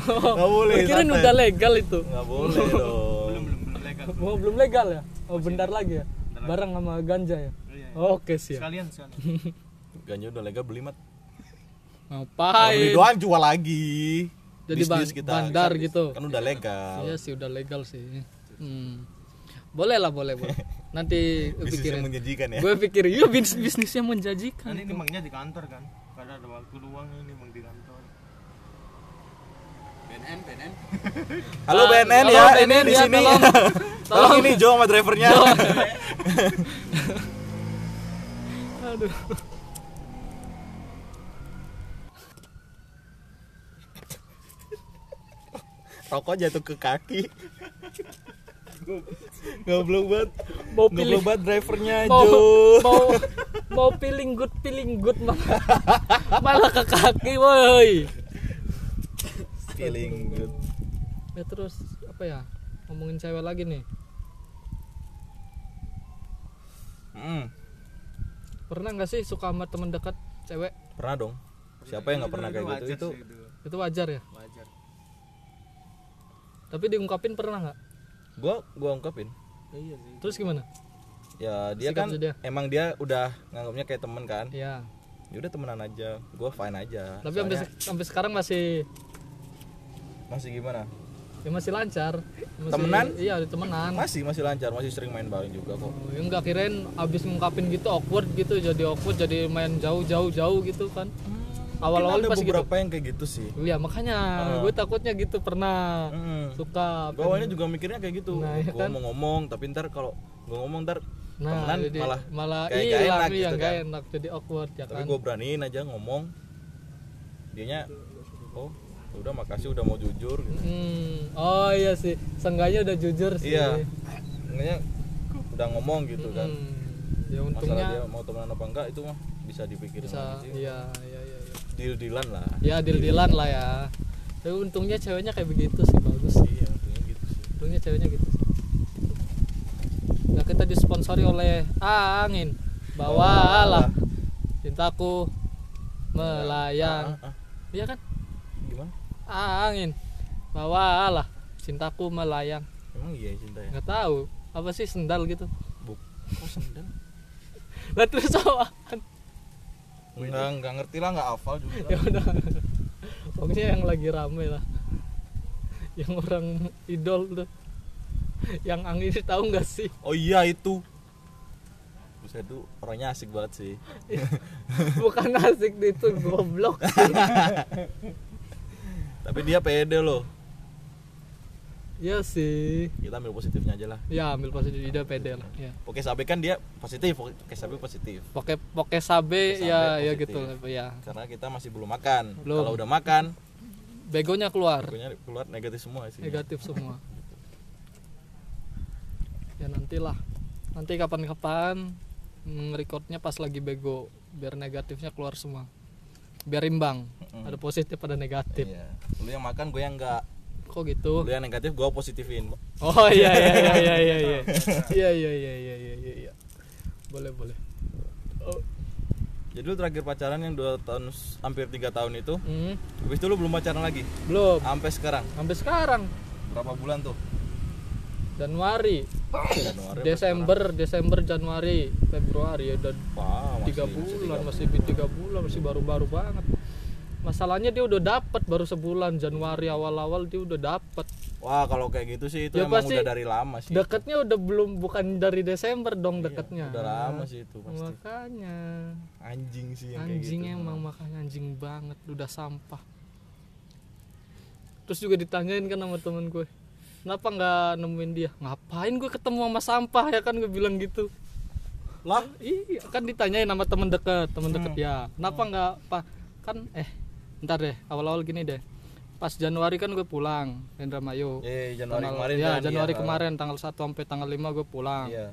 Nggak boleh, santet. udah legal itu Nggak boleh dong. belum belum belum legal oh belum legal ya oh bentar lagi ya bareng sama ganja ya. Oke siap sekalian sekalian Ganja udah lega beli mat. Kalau ngapain Beli doang jual lagi. Jadi Bisnis ban- bandar Kan- gitu. Kan udah legal. Iya sih udah legal sih. Hmm. Boleh lah boleh boleh. Nanti gue Bisnis yang pikirin. menjanjikan ya. Gue pikir iya bisnis bisnis yang menjanjikan. kan ini emangnya di kantor kan karena ada waktu luang ini emang di kantor BNN BNN Halo Ah, BNN halo ya, BNN ini di ya, sini. tolong. Tolong ini Jo sama drivernya. Aduh. Rokok jatuh ke kaki. Goblok banget. Mau pilih banget drivernya mau mau mau feeling good feeling good malah malah ke kaki woi. Feeling good. Ya terus apa ya? Ngomongin cewek lagi nih. Mm, Pernah nggak sih suka sama teman dekat cewek? pernah dong. Siapa yang nggak pernah kayak gitu wajar itu? sih itu Itu wajar ya. wajar Tapi diungkapin pernah nggak? Gua gua ungkapin. iya sih Terus gimana? Ya dia Sikap kan dia. emang dia udah nganggapnya kayak temen kan. Ya. Ya udah temenan aja. Gua fine aja. Tapi sampai Soalnya- sampai sekarang masih masih gimana? Ya masih lancar. Masih- Temenan? Iya, temenan. Masih masih lancar, masih sering main bareng juga kok. Oh, ya enggak kirain abis ngungkapin gitu awkward gitu jadi awkward jadi main jauh-jauh jauh gitu kan. Awal-awal Mungkin ada pasti gitu. beberapa yang kayak gitu sih. Iya makanya gue takutnya gitu pernah Mm. suka Gue awalnya juga mikirnya kayak gitu. Nah, iya gue kan? mau ngomong, tapi ntar kalau gue ngomong ntar nah temenan jadi malah malah kayak gak hilang enak iya gitu nggak kan. enak jadi awkward ya Tapi kan. gue beraniin aja ngomong. Dianya, oh udah makasih udah mau jujur. Gitu. Hmm, oh iya sih, seenggaknya udah jujur sih. Iya, makanya udah ngomong gitu kan. Hmm, ya Masalah untungnya dia mau temenan apa enggak itu mah bisa dipikirin bisa lagi sih. iya iya iya. iya. Deal-dealan lah. Ya deal-dealan lah ya. Tapi untungnya ceweknya kayak begitu sih bagus sih. Iya, untungnya gitu sih. Untungnya ceweknya gitu sih. Nah, kita disponsori oleh angin. Bawalah cintaku melayang. Ah, ah, Iya kan? Angin. Bawalah cintaku melayang. Emang iya cinta ya? Nggak tahu. Apa sih sendal gitu? Buk. Kok sendal? Lah terus apaan? Enggak, enggak ngerti lah, enggak hafal juga. ya udah pokoknya yang lagi rame lah yang orang idol tuh yang angin tahu nggak sih Oh iya itu. Buset itu orangnya asik banget sih. bukan asik itu goblok sih Tapi dia pede loh. Iya sih. kita ambil positifnya aja lah Ya ambil positif dia pede lah. Ya. Oke Sabe kan dia positif Oke Sabe positif Pakai pakai sabe, Pakai ya sabe ya positif. gitu ya. karena kita masih belum makan Belum. kalau udah makan Begonya keluar. pokoknya keluar negatif semua sih Negatif semua. Ya nantilah. Nanti kapan-kapan mm, recordnya pas lagi bego biar negatifnya keluar semua. Biar imbang. Mm. Ada positif ada negatif. iya lu yang makan gue yang enggak Kok gitu? lu yang negatif gue positifin Oh iya iya iya iya iya iya. Iya iya iya iya iya iya iya. Boleh boleh. Oh. jadi lu terakhir pacaran yang dua tahun hampir tiga tahun itu Hmm, habis itu lu belum pacaran lagi belum. sampai sekarang Sampai sekarang berapa bulan tuh Januari, Januari Desember, Desember, Januari, Februari ya udah tiga bulan, masih di tiga bulan, masih baru-baru banget. Masalahnya dia udah dapat baru sebulan Januari awal-awal dia udah dapat. Wah kalau kayak gitu sih itu Ya emang pasti udah dari lama sih Deketnya udah belum bukan dari Desember dong deketnya. Iya, udah lama sih itu pasti Makanya anjing sih yang anjing kayak gitu emang makanya anjing banget udah sampah. Terus juga ditanyain kan sama temen gue, kenapa nggak nemuin dia? Ngapain gue ketemu sama sampah ya kan gue bilang gitu. lah Iya, kan ditanyain sama temen deket, temen deket Hmm. ya. Kenapa nggak pak kan eh ntar deh awal-awal gini deh. Pas Januari kan gue pulang Indramayu. eh Januari Tanggal- kemarin ya, kan Januari iya, kemarin tanggal 1 sampai tanggal 5 gue pulang. iya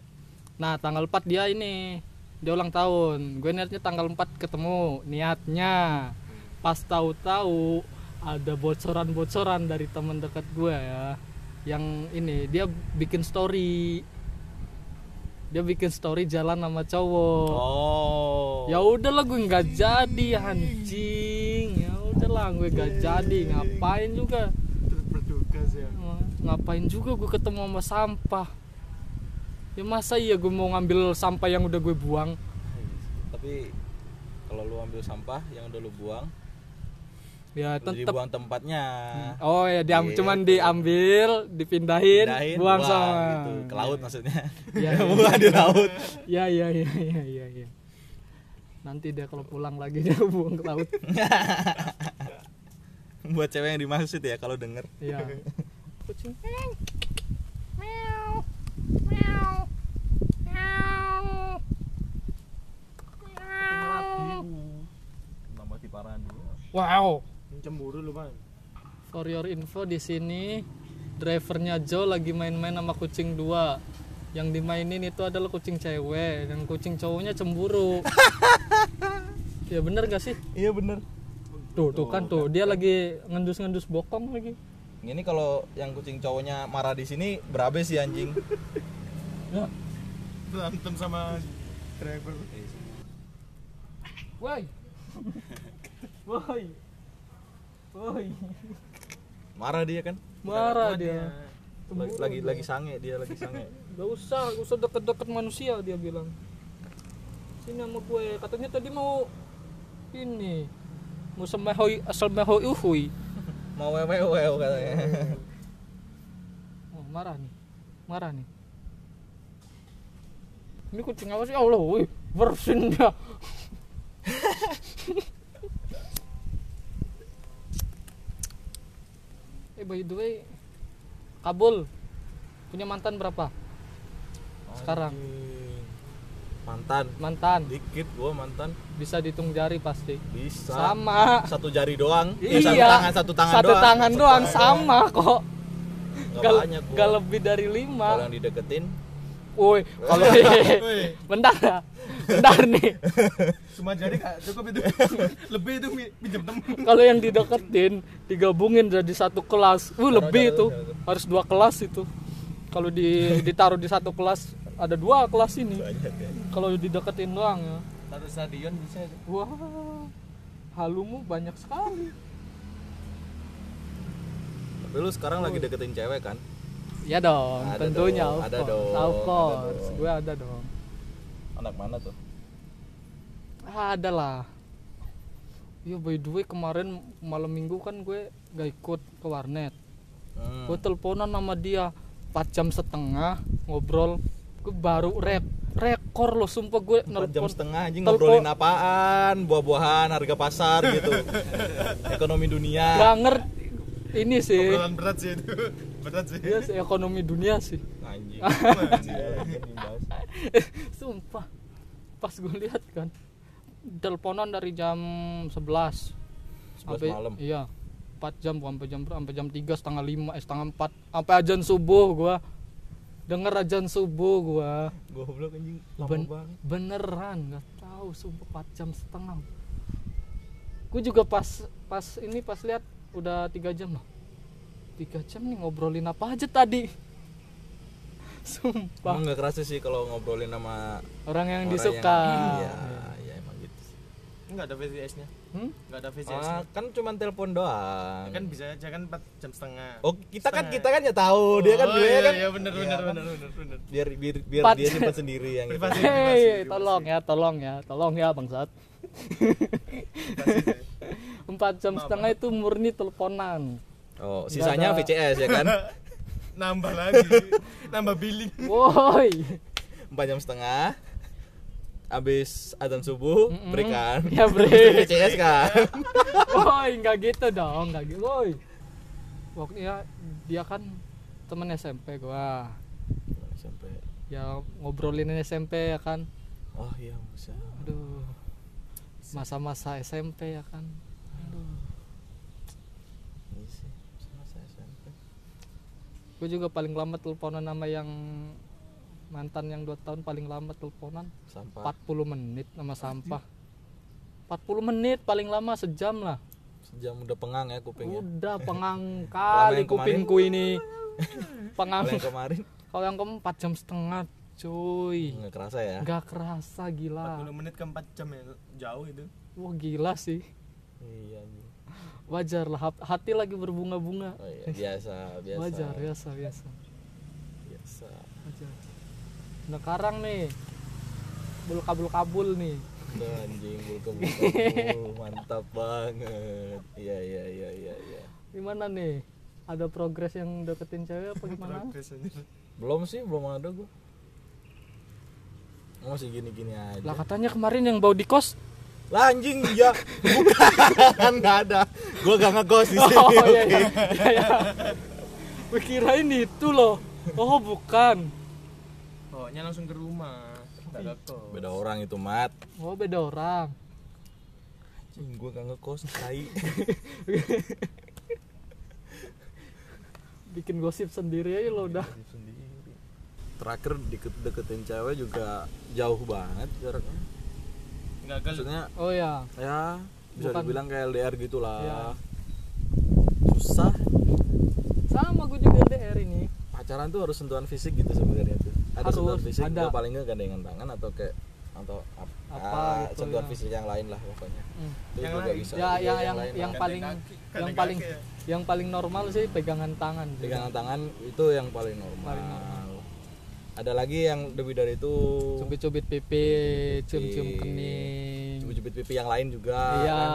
Nah, tanggal 4 dia ini dia ulang tahun. Gue niatnya tanggal 4 ketemu, niatnya. Pas tahu-tahu ada bocoran-bocoran dari temen dekat gue ya. Yang ini dia bikin story. Dia bikin story jalan sama cowok. oh Ya udahlah gue nggak jadi anjing. Ya udahlah gue nggak jadi. Ngapain juga? terus berduka sih ya Ngapain juga gue ketemu sama sampah? Ya masa iya gue mau ngambil sampah yang udah gue buang? tapi kalau lu ambil sampah yang udah lu buang Ya udah tetep dibuang tempatnya Oh ya diam Gitu. cuman diambil, dipindahin, Pindahin, buang sama. gitu. ke laut maksudnya Iya, iya. buang di laut Ya ya ya ya ya ya. Nanti dia kalau pulang lagi dia buang ke laut. buat cewek yang dimaksud ya kalau denger Iya. Kucing. tambah kiparan dulu Wow. Cemburu lu bang For your info di sini drivernya Joe lagi main-main sama kucing dua. Yang dimainin itu adalah kucing cewek, yang kucing cowoknya cemburu. ya bener gak sih? iya bener Tuh, tuh kan tuh dia lagi ngendus-ngendus bokong lagi. ini kalau yang kucing cowoknya marah di sini berabe sih anjing Ya. berantem sama driver Woi. Woi. Woi. marah dia kan Marah dia. lagi lagi, lagi sange dia lagi sange Gak usah, gak usah deket-deket manusia dia bilang. Sini sama gue, katanya tadi mau ini mau semehoi semehoi uhui. mau wewe wewe katanya Oh, marah nih. Marah nih. Ini kucing apa sih? Allah, wih, bersin dia. eh by the way, Kabul punya mantan berapa? Sekarang. Anjing. mantan Mantan dikit gua mantan bisa dihitung jari pasti. bisa Sama. satu jari doang Eh, Iya. satu tangan satu tangan Satu doang tangan doang sama kok. Nggak Gak, banyak gua. gak lebih dari kalau lima. yang dideketin Woi, kalau bentar ya. Bentar nih. cuma jadi kak cukup itu lebih itu pinjam temen Kalau yang dideketin digabungin jadi satu kelas. Wih, lebih itu. Harus dua kelas itu. Kalau di ditaruh di satu kelas ada dua kelas ini. Kalau dideketin doang ya. satu stadion bisa itu Wah. Halumu banyak sekali. tapi lu sekarang lagi deketin cewek kan Ya dong, Ada tentunya dong, ada dong, Of course. Gue ada dong. Anak mana tuh Ada lah. Iya by the way kemarin malam minggu kan gue gak ikut ke warnet. Hmm. Gue teleponan sama dia 4 jam setengah ngobrol. Gue baru rek rekor loh sumpah gue Empat jam nelpon. setengah anjing ngobrolin apaan buah-buahan harga pasar gitu ekonomi dunia Gak ngerti ini sih. obrolan berat sih itu berat sih Iya sih ekonomi dunia sih. anjing. Sumpah. Pas gue lihat kan teleponan dari jam 11 11 sampai malam. iya 4 jam sampai jam sampai jam 3 setengah 5 eh setengah 4 sampai ajan subuh gua. Denger ajan subuh gua. Goblok anjing. Lama Ben- banget. beneran nggak tahu sumpah 4 jam setengah. Gue juga pas pas ini pas lihat udah tiga jam loh tiga jam nih ngobrolin apa aja tadi sumpah Emang nggak kerasa sih kalau ngobrolin sama orang yang orang disuka Iya, iya emang gitu sih. nggak ada VCS nya Hmm? nggak ada VCS Ah, kan cuma telepon doang. kan bisa aja kan 4 jam setengah Oh, kita kan Setengah. kita kan ya tahu, dia kan Oh, dia iya, kan iya benar Iya, benar kan? benar benar benar biar biar, biar dia simpan sendiri yang itu. Privasi. Hei, tolong ya, tolong ya, tolong ya bangsat. Empat jam setengah itu murni teleponan. Oh, sisanya. VCS ya kan? nambah lagi nambah billing Woi, Empat jam setengah. Habis adzan subuh, Mm-mm. berikan. Ya, break. VCS kan. woi, nggak gitu dong, nggak gitu, woi. Waktunya dia kan temen SMP gua, Sampai ya ngobrolin SMP ya kan. oh iya bisa. Aduh, masa-masa SMP ya kan. Aduh, Iya sih, masa SMP. Gue juga paling lama teleponan sama yang mantan yang dua tahun paling lama teleponan. Sampah. 40 menit sama sampah. 40 menit paling lama sejam lah. Sejam udah pengang ya kupingnya. udah pengang kali kupingku ini. Pengang. Yang kemarin? Kalau yang keempat jam setengah cuy. Nggak kerasa ya. nggak kerasa 40 gila menit ke 4 jam ya jauh itu. Wah gila sih. Iya. Wajar lah hat- hati lagi berbunga-bunga Oh iya, biasa, biasa. wajar biasa biasa Biasa. wajar nah sekarang nih bul kabul kabul nih Udah anjing bulka mantap banget. Iya iya iya iya iya. gimana nih ada progres yang deketin cewek apa gimana Belum sih, belum ada gua. Masih gini-gini aja. lah katanya kemarin yang bau di kos Lah anjing ya. Bukan enggak ada. Gua gak ngekos di sini. oh iya oke. iya, iya. Gua kirain itu loh oh bukan bawanya langsung ke rumah nggak Beda orang itu, Mat. oh beda orang Anjing gua gak ngekos, tai. bikin gosip sendiri aja lo udah Terakhir deket deketin cewek juga jauh banget jaraknya. Gagal Maksudnya oh ya ya bisa Bukan. dibilang kayak LDR gitulah. Iya. Susah. sama gue juga LDR ini pacaran tuh harus sentuhan fisik gitu sebenarnya tuh ada Harus, sentuhan fisik ada. paling nggak gandengan tangan atau kayak atau ap- Apa ah, gitu, sentuhan ya. fisik yang lain lah pokoknya Hmm. itu Yang juga lain. bisa ya juga yang yang lain yang paling kaki, yang paling kaki ya. yang paling normal sih pegangan tangan pegangan tangan itu yang paling normal, Paling normal. Ada lagi yang lebih dari itu. Cubit-cubit pipi cium-cium kening. Cubit-cubit pipi yang lain juga. Iya kan.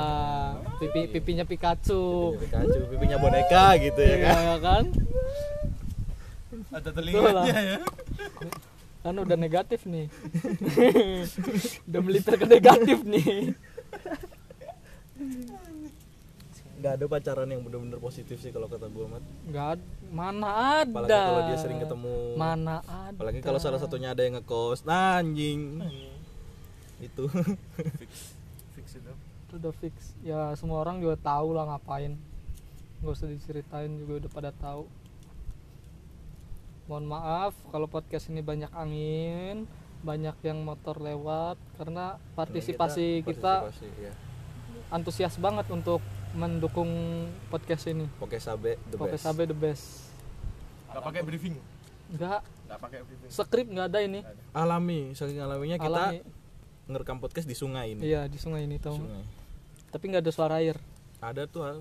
pipi pipinya Pikachu. Pipinya Pikachu, pipinya boneka gitu ya Iya kan? Ya kan? Ada telinganya lah. ya. Kan udah negatif nih. Udah melipir ke negatif nih nggak ada pacaran yang bener-bener positif sih kalau kata gue mat. Nggak mana ada. apalagi kalau dia sering ketemu. Mana ada. apalagi kalau salah satunya ada yang ngekos. Nah, anjing. Itu. Fix. Itu. Itu udah fix. Ya semua orang juga tahu lah ngapain. Nggak usah diceritain juga udah pada tahu. Mohon maaf kalau podcast ini banyak angin banyak yang motor lewat karena partisipasi kita, partisipasi, iya. antusias banget untuk mendukung podcast ini. Poke Sabe the podcast best. Sabe the best. Nggak pakai briefing? Nggak. Nggak pakai briefing. Skrip nggak ada ini. Alami, saking alaminya kita alami. ngerekam podcast di sungai ini. iya di sungai ini tau. Sungai. tapi nggak ada suara air. Ada tuh Al.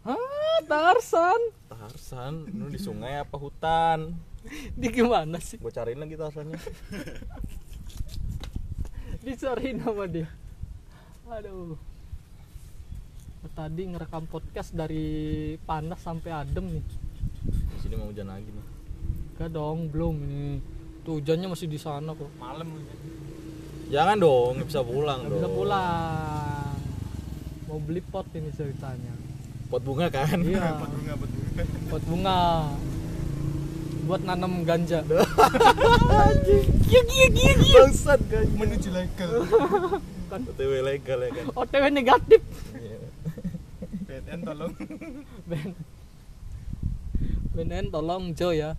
Hah, Tarsan Tarsan, ini di sungai apa hutan? di gimana sih? Gue cariin lagi Tarsannya. dicariin sama dia aduh. Tadi ngerekam podcast dari panas sampai adem nih. Di sini mau hujan lagi nih. Gak dong belum. Ini tuh hujannya masih di sana kok. Malam Jangan dong, nggak bisa pulang nggak dong. bisa pulang. Mau beli pot ini ceritanya. Pot bunga kan? Iya. Buat bunga buat bunga. Buat bunga buat nanam ganja. Bangsat kan menuju legal. OTW legal ya kan? OTW negatif. Iya. BTN tolong. Ben BNN tolong Jo ya.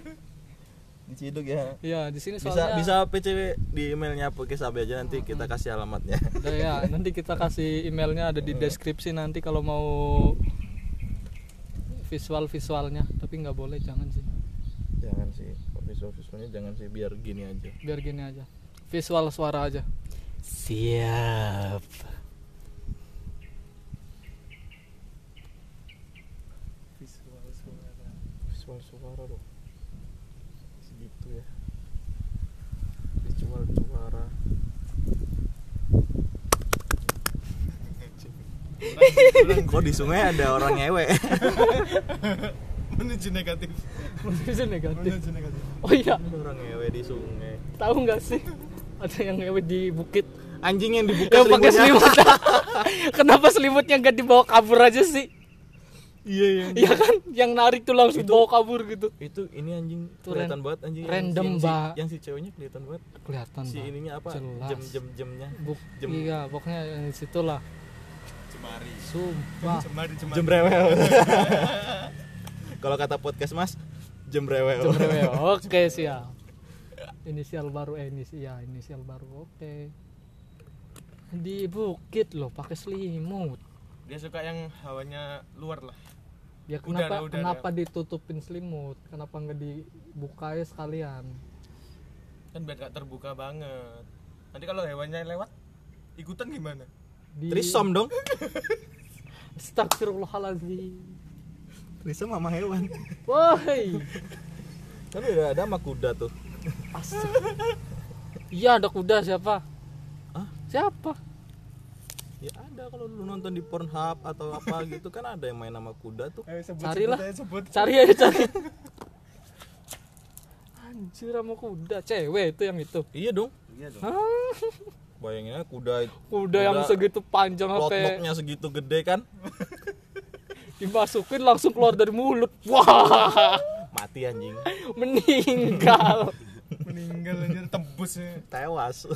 Diciduk ya. Iya di sini bisa soalnya bisa PCW di emailnya podcast AB aja nanti kita kasih alamatnya. Udah ya nanti kita kasih emailnya ada di deskripsi nanti kalau mau visual visualnya tapi nggak boleh jangan sih. Jangan sih visual visualnya jangan sih biar gini aja. Biar gini aja. Visual suara aja. Siap. Visual suara. Visual suara loh segitu ya. Visual suara kok di sungai ada orang ngewe menuju negatif. Itu negatif. Menuju negatif. Oh iya. Ada orang ngewe di sungai. Tahu nggak sih? Ada yang ngewe di bukit. Anjing yang dibuka yang pakai selimutnya. selimut. Kenapa selimutnya nggak dibawa kabur aja sih? Iya iya. Iya kan? Yang narik tuh langsung bawa kabur gitu. Itu ini anjing Itu kelihatan banget anjing. Random, yang si, yang si ceweknya kelihatan banget. Kelihatan si ininya apa? Jelas. jam jam jamnya Buk, Jem. iya pokoknya yang di situ lah Cemari. sumpah. Cemari cemari jam rewel kalau kata podcast mas jam rewel Jam rewel. oke siap inisial baru eh inisial ya inisial baru. Oke. Di bukit loh pakai selimut. Dia suka yang hawanya luar lah. Ya Udara, kenapa udara. kenapa ditutupin selimut? Kenapa nggak dibuka ya sekalian? Kan biar gak terbuka banget. Nanti kalau hewannya lewat ikutan gimana di trisom dong Astagfirullahaladzim trisom sama hewan Woi kan udah ada sama kuda tuh Asik. Iya ada kuda siapa? Hah? Siapa? ya ada kalau lu nonton di Pornhub atau apa gitu kan ada yang main sama kuda tuh Ayo sebut Carilah. sebut aja, sebut Cari aja cari. Anjir sama kuda, cewek itu yang itu. iya dong iya dong Hah? bayanginnya kuda Kuda yang Kuda segitu panjang sampai plotboxnya segitu gede kan dimasukin langsung keluar dari mulut. Wah, mati anjing meninggal. meninggal aja tembus ya tewas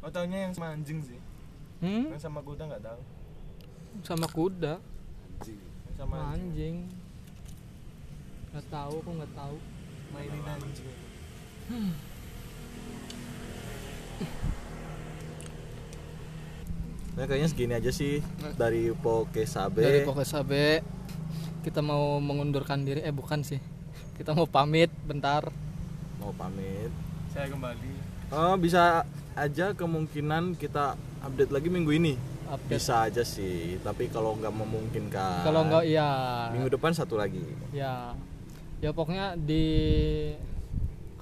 oh taunya yang sama anjing sih Hmm? yang sama kuda nggak tahu Sama kuda, yang sama sama anjing anjing. Gak tahu, aku nggak tahu. Mainin anjing nah kayaknya segini aja sih dari Pokesabe Dari pokok sabe kita mau mengundurkan diri, eh bukan sih. Kita mau pamit bentar. mau pamit. Saya kembali. Oh bisa aja kemungkinan kita update lagi minggu ini. Update. bisa aja sih tapi kalau nggak memungkinkan. Kalau enggak ya minggu depan satu lagi. Ya ya pokoknya di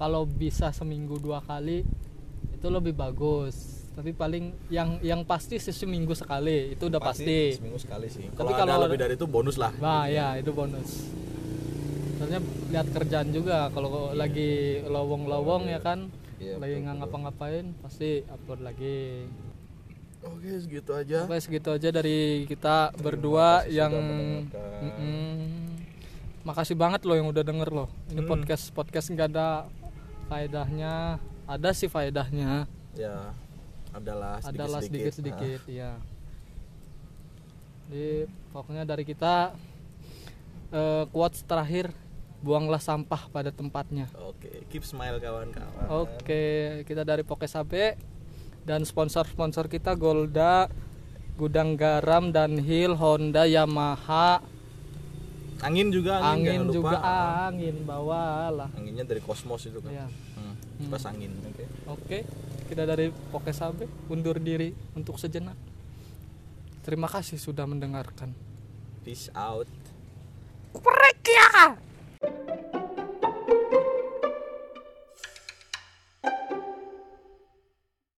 kalau bisa seminggu dua kali itu lebih bagus. Tapi paling yang yang pasti sih seminggu sekali itu udah pasti, seminggu sekali sih. Tapi kalau lebih dari itu bonus lah. Nah ya itu bonus. Soalnya lihat kerjaan juga kalau lagi lowong-lowong ya kan Iya, lagi nggak ngapa-ngapain pasti upload lagi. Oke segitu aja. Oke segitu aja dari kita berdua kasih yang. Makasih banget loh yang udah denger loh. Ini Mm. podcast podcast nggak ada faedahnya. Ada sih faedahnya. Ya adalah sedikit adalah sedikit sedikit ya jadi pokoknya dari kita eh, quotes terakhir buanglah sampah pada tempatnya. Oke keep smile kawan-kawan. Oke kita dari Pokesabe dan sponsor-sponsor kita Golda Gudang Garam dan Hill Honda Yamaha angin juga angin lupa. juga angin bawalah. Anginnya dari kosmos itu kan ya hmm. kipas angin oke. Oke kita dari Pokesabe undur diri untuk sejenak. Terima kasih sudah mendengarkan. Peace out. Prek.